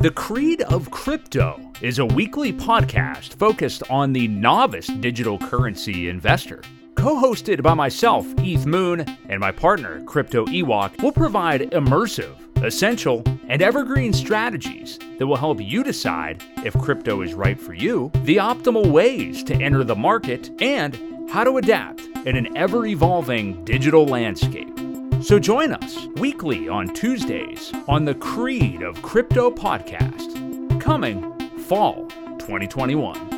The Creed of Crypto is a weekly podcast focused on the novice digital currency investor. Co hosted by myself, Eth Moon, and my partner, Crypto Ewok, will provide immersive, essential, and evergreen strategies that will help you decide if crypto is right for you, the optimal ways to enter the market, and how to adapt in an ever evolving digital landscape. So join us weekly on Tuesdays on the Creed of Crypto podcast, coming fall 2021.